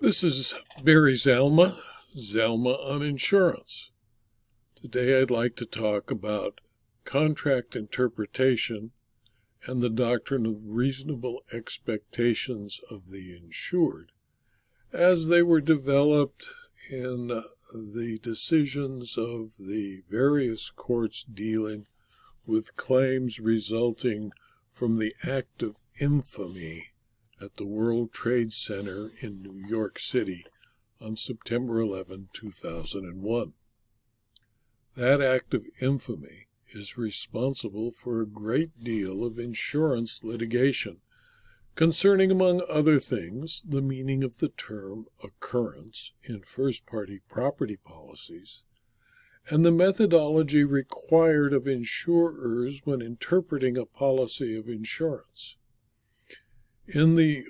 This is Barry Zalma, Zalma on Insurance. Today I'd like to talk about contract interpretation and the doctrine of reasonable expectations of the insured as they were developed in the decisions of the various courts dealing with claims resulting from the act of infamy at the World Trade Center in New York City on September 11, 2001. That act of infamy is responsible for a great deal of insurance litigation concerning, among other things, the meaning of the term occurrence in first party property policies and the methodology required of insurers when interpreting a policy of insurance. In the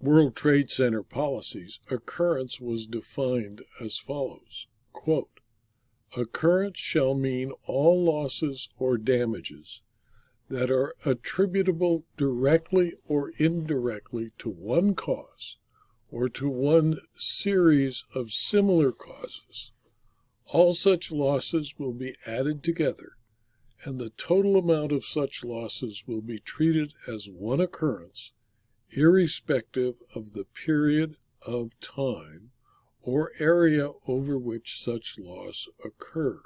World Trade Center policies, occurrence was defined as follows. Quote, Occurrence shall mean all losses or damages that are attributable directly or indirectly to one cause or to one series of similar causes. All such losses will be added together, and the total amount of such losses will be treated as one occurrence, irrespective of the period of time or area over which such loss occur.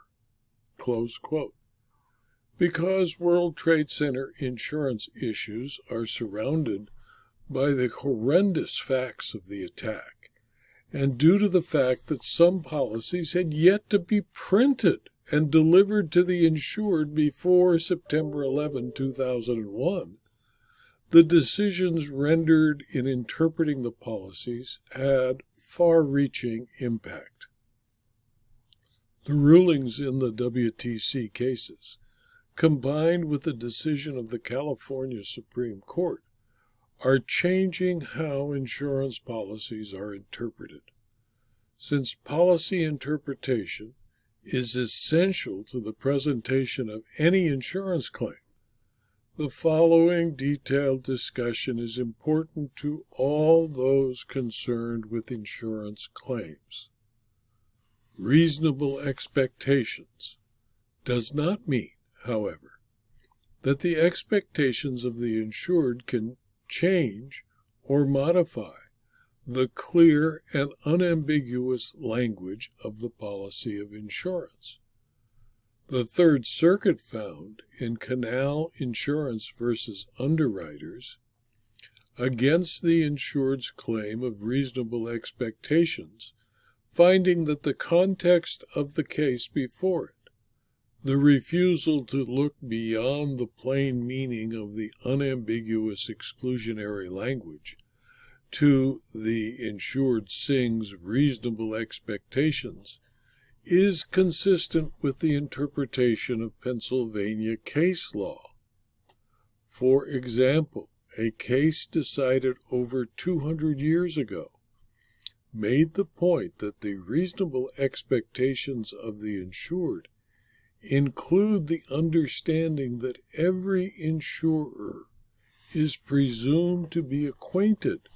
Because World Trade Center insurance issues are surrounded by the horrendous facts of the attack, and due to the fact that some policies had yet to be printed and delivered to the insured before September 11, 2001, the decisions rendered in interpreting the policies had far reaching impact. The rulings in the WTC cases, combined with the decision of the California Supreme Court, are changing how insurance policies are interpreted. Since policy interpretation is essential to the presentation of any insurance claim, the following detailed discussion is important to all those concerned with insurance claims. Reasonable expectations does not mean, however, that the expectations of the insured can change or modify the clear and unambiguous language of the policy of insurance. The Third Circuit found in Canal Insurance versus Underwriters against the insured's claim of reasonable expectations, finding that the context of the case before it the refusal to look beyond the plain meaning of the unambiguous exclusionary language to the insured Singh's reasonable expectations is consistent with the interpretation of Pennsylvania case law. For example, a case decided over 200 years ago made the point that the reasonable expectations of the insured include the understanding that every insurer is presumed to be acquainted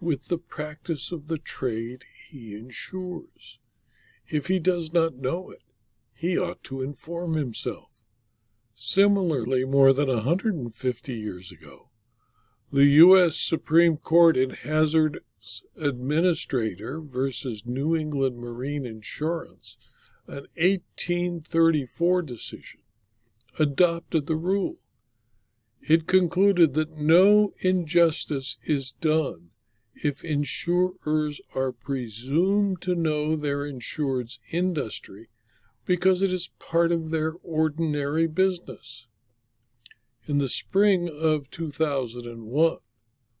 with the practice of the trade he insures. If he does not know it, he ought to inform himself. Similarly, more than 150 years ago, the U.S. Supreme Court in Hazard's Administrator versus New England Marine Insurance an 1834 decision, adopted the rule. It concluded that no injustice is done if insurers are presumed to know their insured's industry because it is part of their ordinary business. In the spring of 2001,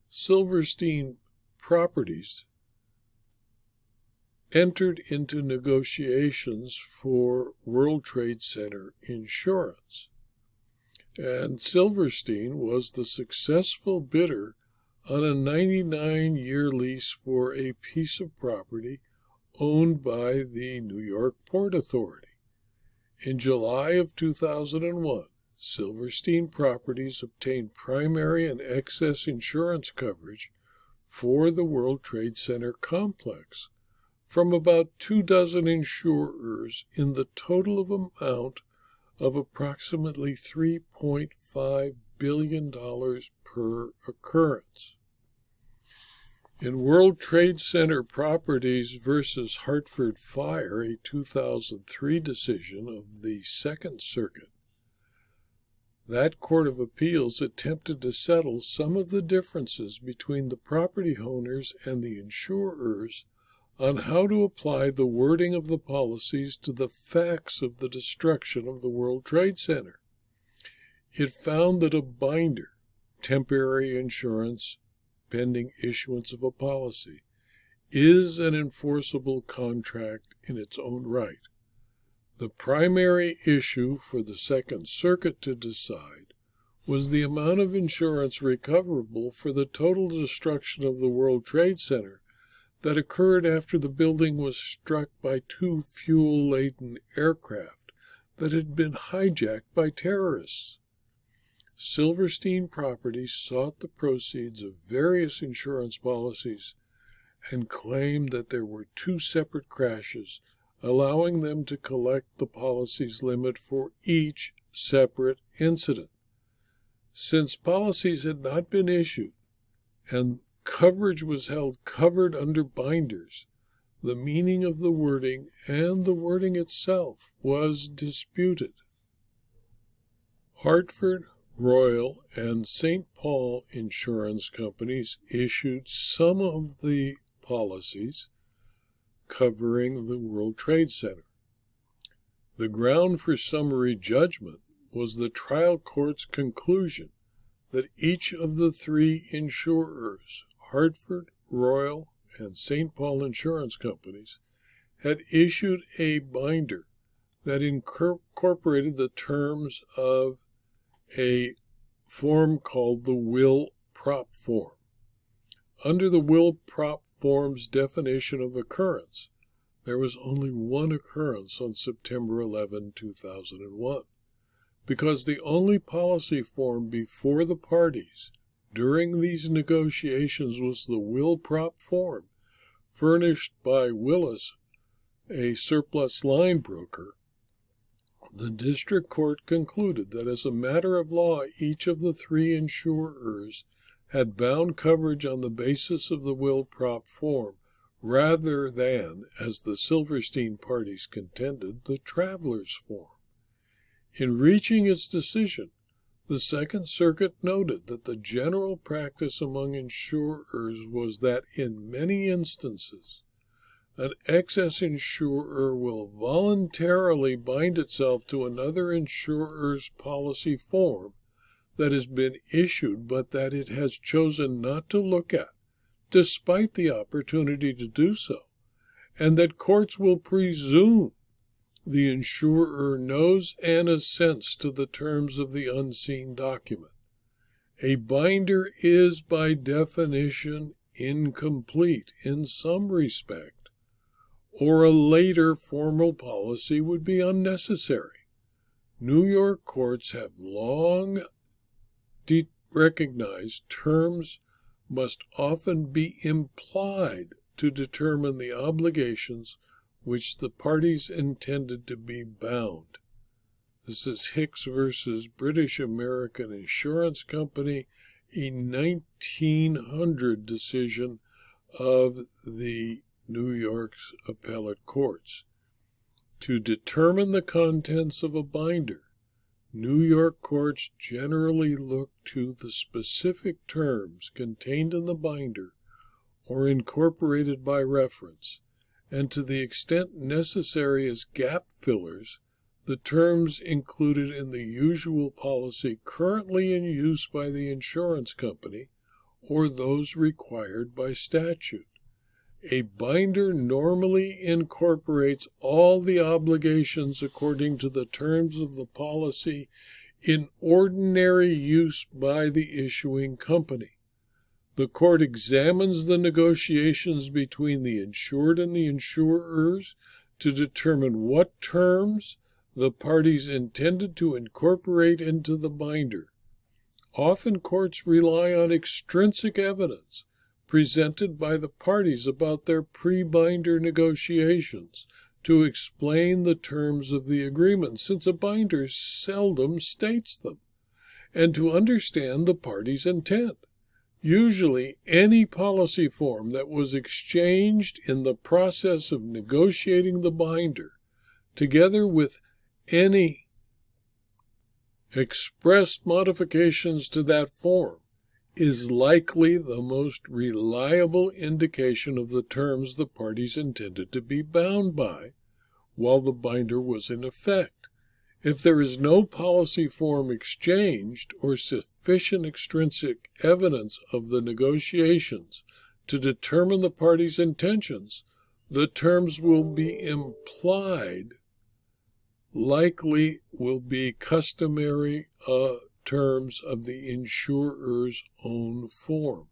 Silverstein Properties entered into negotiations for World Trade Center insurance. And Silverstein was the successful bidder on a 99 year lease for a piece of property owned by the New York Port Authority. In July of 2001, Silverstein Properties obtained primary and excess insurance coverage for the World Trade Center complex from about two dozen insurers in the total of amount of approximately $3.5 billion per occurrence. In World Trade Center Properties versus Hartford Fire, a 2003 decision of the Second Circuit, that Court of Appeals attempted to settle some of the differences between the property owners and the insurers on how to apply the wording of the policies to the facts of the destruction of the World Trade Center. It found that a binder, temporary insurance pending issuance of a policy, is an enforceable contract in its own right. The primary issue for the Second Circuit to decide was the amount of insurance recoverable for the total destruction of the World Trade Center that occurred after the building was struck by two fuel laden aircraft that had been hijacked by terrorists. Silverstein Properties sought the proceeds of various insurance policies and claimed that there were two separate crashes, allowing them to collect the policy's limit for each separate incident. Since policies had not been issued and coverage was held covered under binders, the meaning of the wording and the wording itself was disputed. Hartford Royal and St. Paul insurance companies issued some of the policies covering the World Trade Center. The ground for summary judgment was the trial court's conclusion that each of the three insurers, Hartford, Royal, and St. Paul insurance companies, had issued a binder that incorporated the terms of a form called the will prop form. Under the will prop form's definition of occurrence, there was only one occurrence on September 11, 2001, because the only policy form before the parties during these negotiations was the WilProp form furnished by Willis, a surplus line broker the district court concluded that as a matter of law, each of the three insurers had bound coverage on the basis of the WilProp form rather than, as the Silverstein parties contended, the traveler's form. In reaching its decision, the Second Circuit noted that the general practice among insurers was that in many instances, an excess insurer will voluntarily bind itself to another insurer's policy form that has been issued but that it has chosen not to look at, despite the opportunity to do so, and that courts will presume the insurer knows and assents to the terms of the unseen document. A binder is by definition incomplete in some respect or a later formal policy would be unnecessary. New York courts have long de- recognized terms must often be implied to determine the obligations which the parties intended to be bound. This is Hicks versus British American Insurance Company, a 1900 decision of the New York's appellate courts. To determine the contents of a binder, New York courts generally look to the specific terms contained in the binder or incorporated by reference, and to the extent necessary as gap fillers, the terms included in the usual policy currently in use by the insurance company or those required by statute. A binder normally incorporates all the obligations according to the terms of the policy in ordinary use by the issuing company. The court examines the negotiations between the insured and the insurers to determine what terms the parties intended to incorporate into the binder. Often courts rely on extrinsic evidence presented by the parties about their pre binder negotiations to explain the terms of the agreement, since a binder seldom states them, and to understand the parties' intent. Usually, any policy form that was exchanged in the process of negotiating the binder, together with any expressed modifications to that form, is likely the most reliable indication of the terms the parties intended to be bound by while the binder was in effect. If there is no policy form exchanged or sufficient extrinsic evidence of the negotiations to determine the parties' intentions, the terms will be implied, likely will be customary uh, terms of the insurer's own form.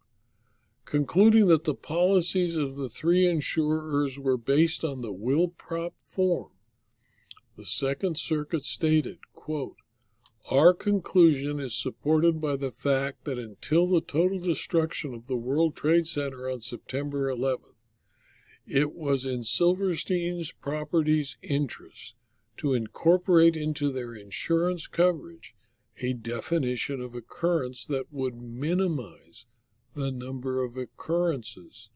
Concluding that the policies of the three insurers were based on the WilProp form, the Second Circuit stated, quote, Our conclusion is supported by the fact that until the total destruction of the World Trade Center on September 11th, it was in Silverstein's property's interest to incorporate into their insurance coverage a definition of occurrence that would minimize the number of occurrences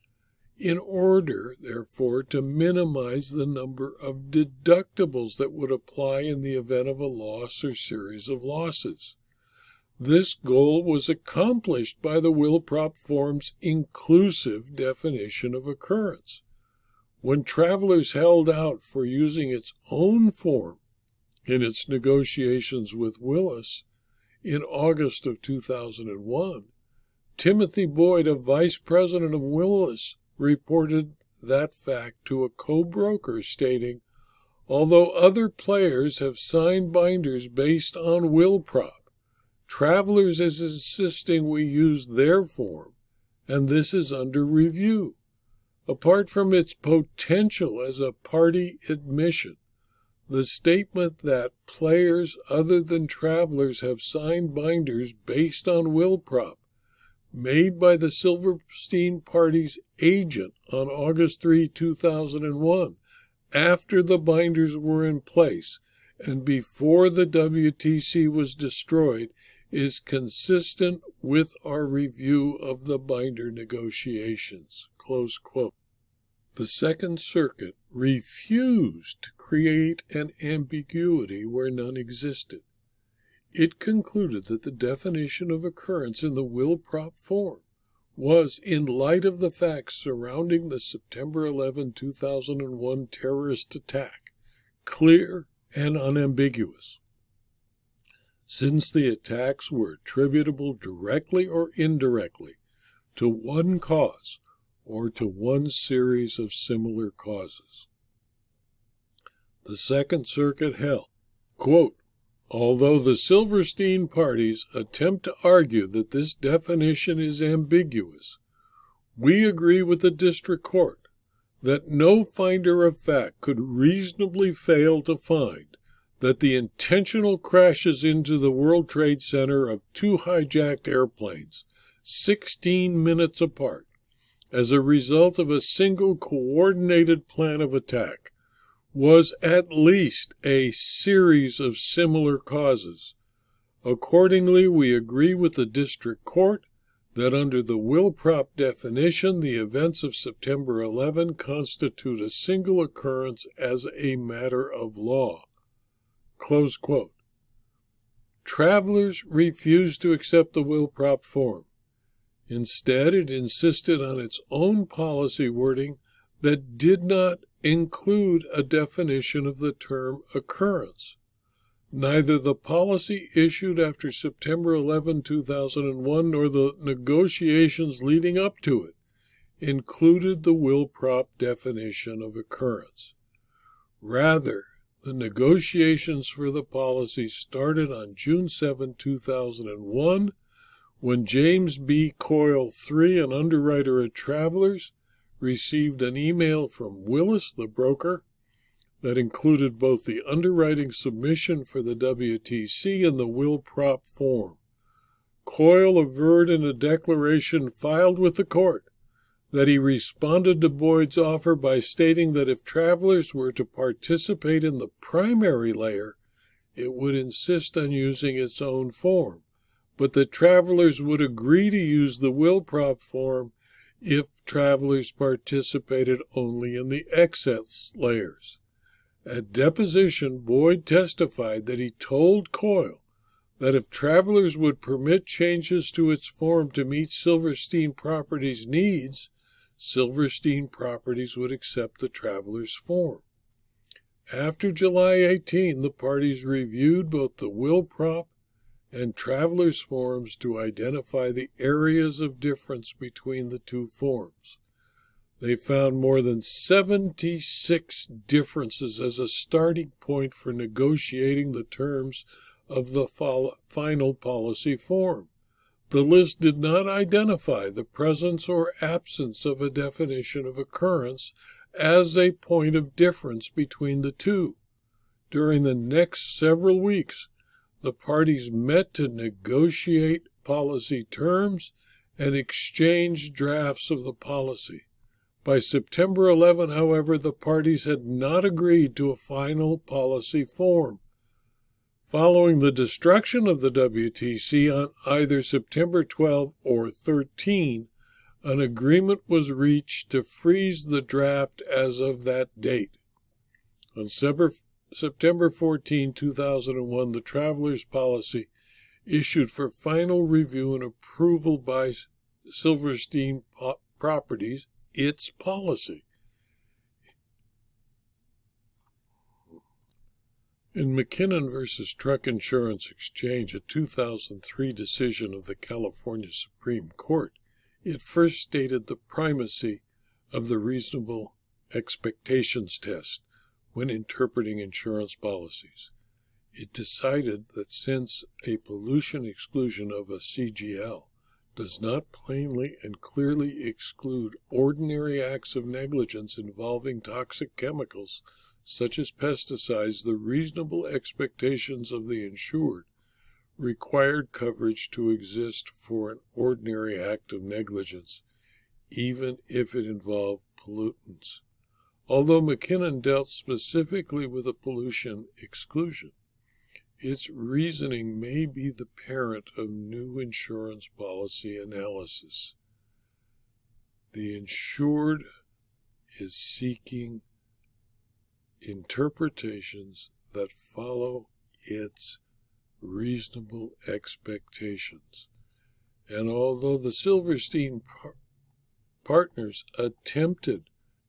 in order, therefore, to minimize the number of deductibles that would apply in the event of a loss or series of losses. This goal was accomplished by the WilProp form's inclusive definition of occurrence. When travelers held out for using its own form in its negotiations with Willis, in August of 2001, Timothy Boyd, a vice president of Willis, reported that fact to a co broker, stating, Although other players have signed binders based on WilProp, Travelers is insisting we use their form, and this is under review. Apart from its potential as a party admission, the statement that players other than travelers have signed binders based on WilProp made by the Silverstein Party's agent on August 3, 2001, after the binders were in place and before the WTC was destroyed, is consistent with our review of the binder negotiations. Close quote the Second Circuit refused to create an ambiguity where none existed. It concluded that the definition of occurrence in the WilProp form was, in light of the facts surrounding the September 11, 2001 terrorist attack, clear and unambiguous. Since the attacks were attributable directly or indirectly to one cause, or to one series of similar causes. The Second Circuit held, quote, Although the Silverstein parties attempt to argue that this definition is ambiguous, we agree with the district court that no finder of fact could reasonably fail to find that the intentional crashes into the World Trade Center of two hijacked airplanes, 16 minutes apart, as a result of a single coordinated plan of attack was at least a series of similar causes. Accordingly, we agree with the district court that under the WilProp definition, the events of September 11 constitute a single occurrence as a matter of law. Travelers refused to accept the WilProp form. Instead, it insisted on its own policy wording that did not include a definition of the term occurrence. Neither the policy issued after September 11, 2001, nor the negotiations leading up to it included the WilProp definition of occurrence. Rather, the negotiations for the policy started on June 7, 2001 when James B. Coyle III, an underwriter at Travelers, received an email from Willis, the broker, that included both the underwriting submission for the WTC and the WilProp form. Coyle averred in a declaration filed with the court that he responded to Boyd's offer by stating that if travelers were to participate in the primary layer, it would insist on using its own form, but that travelers would agree to use the WilProp form if travelers participated only in the excess layers. At deposition, Boyd testified that he told Coyle that if travelers would permit changes to its form to meet Silverstein Properties' needs, Silverstein Properties would accept the traveler's form. After July 18, the parties reviewed both the WilProp and traveler's forms to identify the areas of difference between the two forms. They found more than 76 differences as a starting point for negotiating the terms of the final policy form. The list did not identify the presence or absence of a definition of occurrence as a point of difference between the two. During the next several weeks, the parties met to negotiate policy terms and exchange drafts of the policy. By September 11, however, the parties had not agreed to a final policy form. Following the destruction of the WTC on either September 12 or 13, an agreement was reached to freeze the draft as of that date. On September 14, 2001, the Travelers Policy issued for final review and approval by Silverstein Properties its policy. In MacKinnon versus Truck Insurance Exchange, a 2003 decision of the California Supreme Court, it first stated the primacy of the reasonable expectations test when interpreting insurance policies. It decided that since a pollution exclusion of a CGL does not plainly and clearly exclude ordinary acts of negligence involving toxic chemicals, such as pesticides, the reasonable expectations of the insured required coverage to exist for an ordinary act of negligence, even if it involved pollutants. Although MacKinnon dealt specifically with a pollution exclusion, its reasoning may be the parent of new insurance policy analysis. The insured is seeking interpretations that follow its reasonable expectations. And although the Silverstein par- partners attempted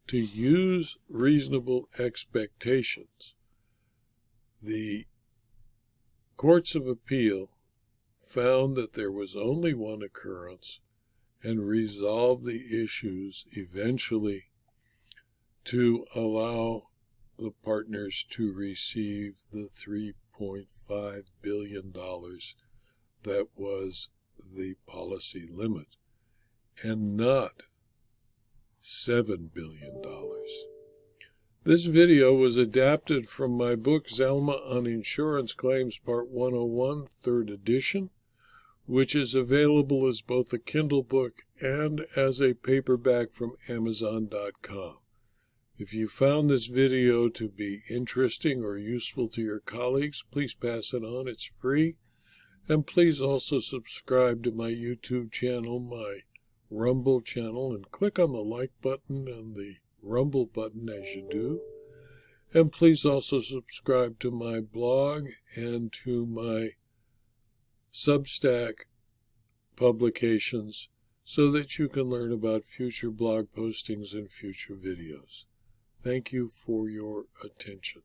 to use reasonable expectations, the courts of appeal found that there was only one occurrence and resolved the issues eventually to allow the partners to receive the $3.5 billion that was the policy limit and not $7 billion. This video was adapted from my book Zalma on Insurance Claims Part 101, 3rd edition, which is available as both a Kindle book and as a paperback from Amazon.com. If you found this video to be interesting or useful to your colleagues, please pass it on. It's free. And please also subscribe to my YouTube channel, my Rumble channel, and click on the like button and the Rumble button as you do. And please also subscribe to my blog and to my Substack publications so that you can learn about future blog postings and future videos. Thank you for your attention.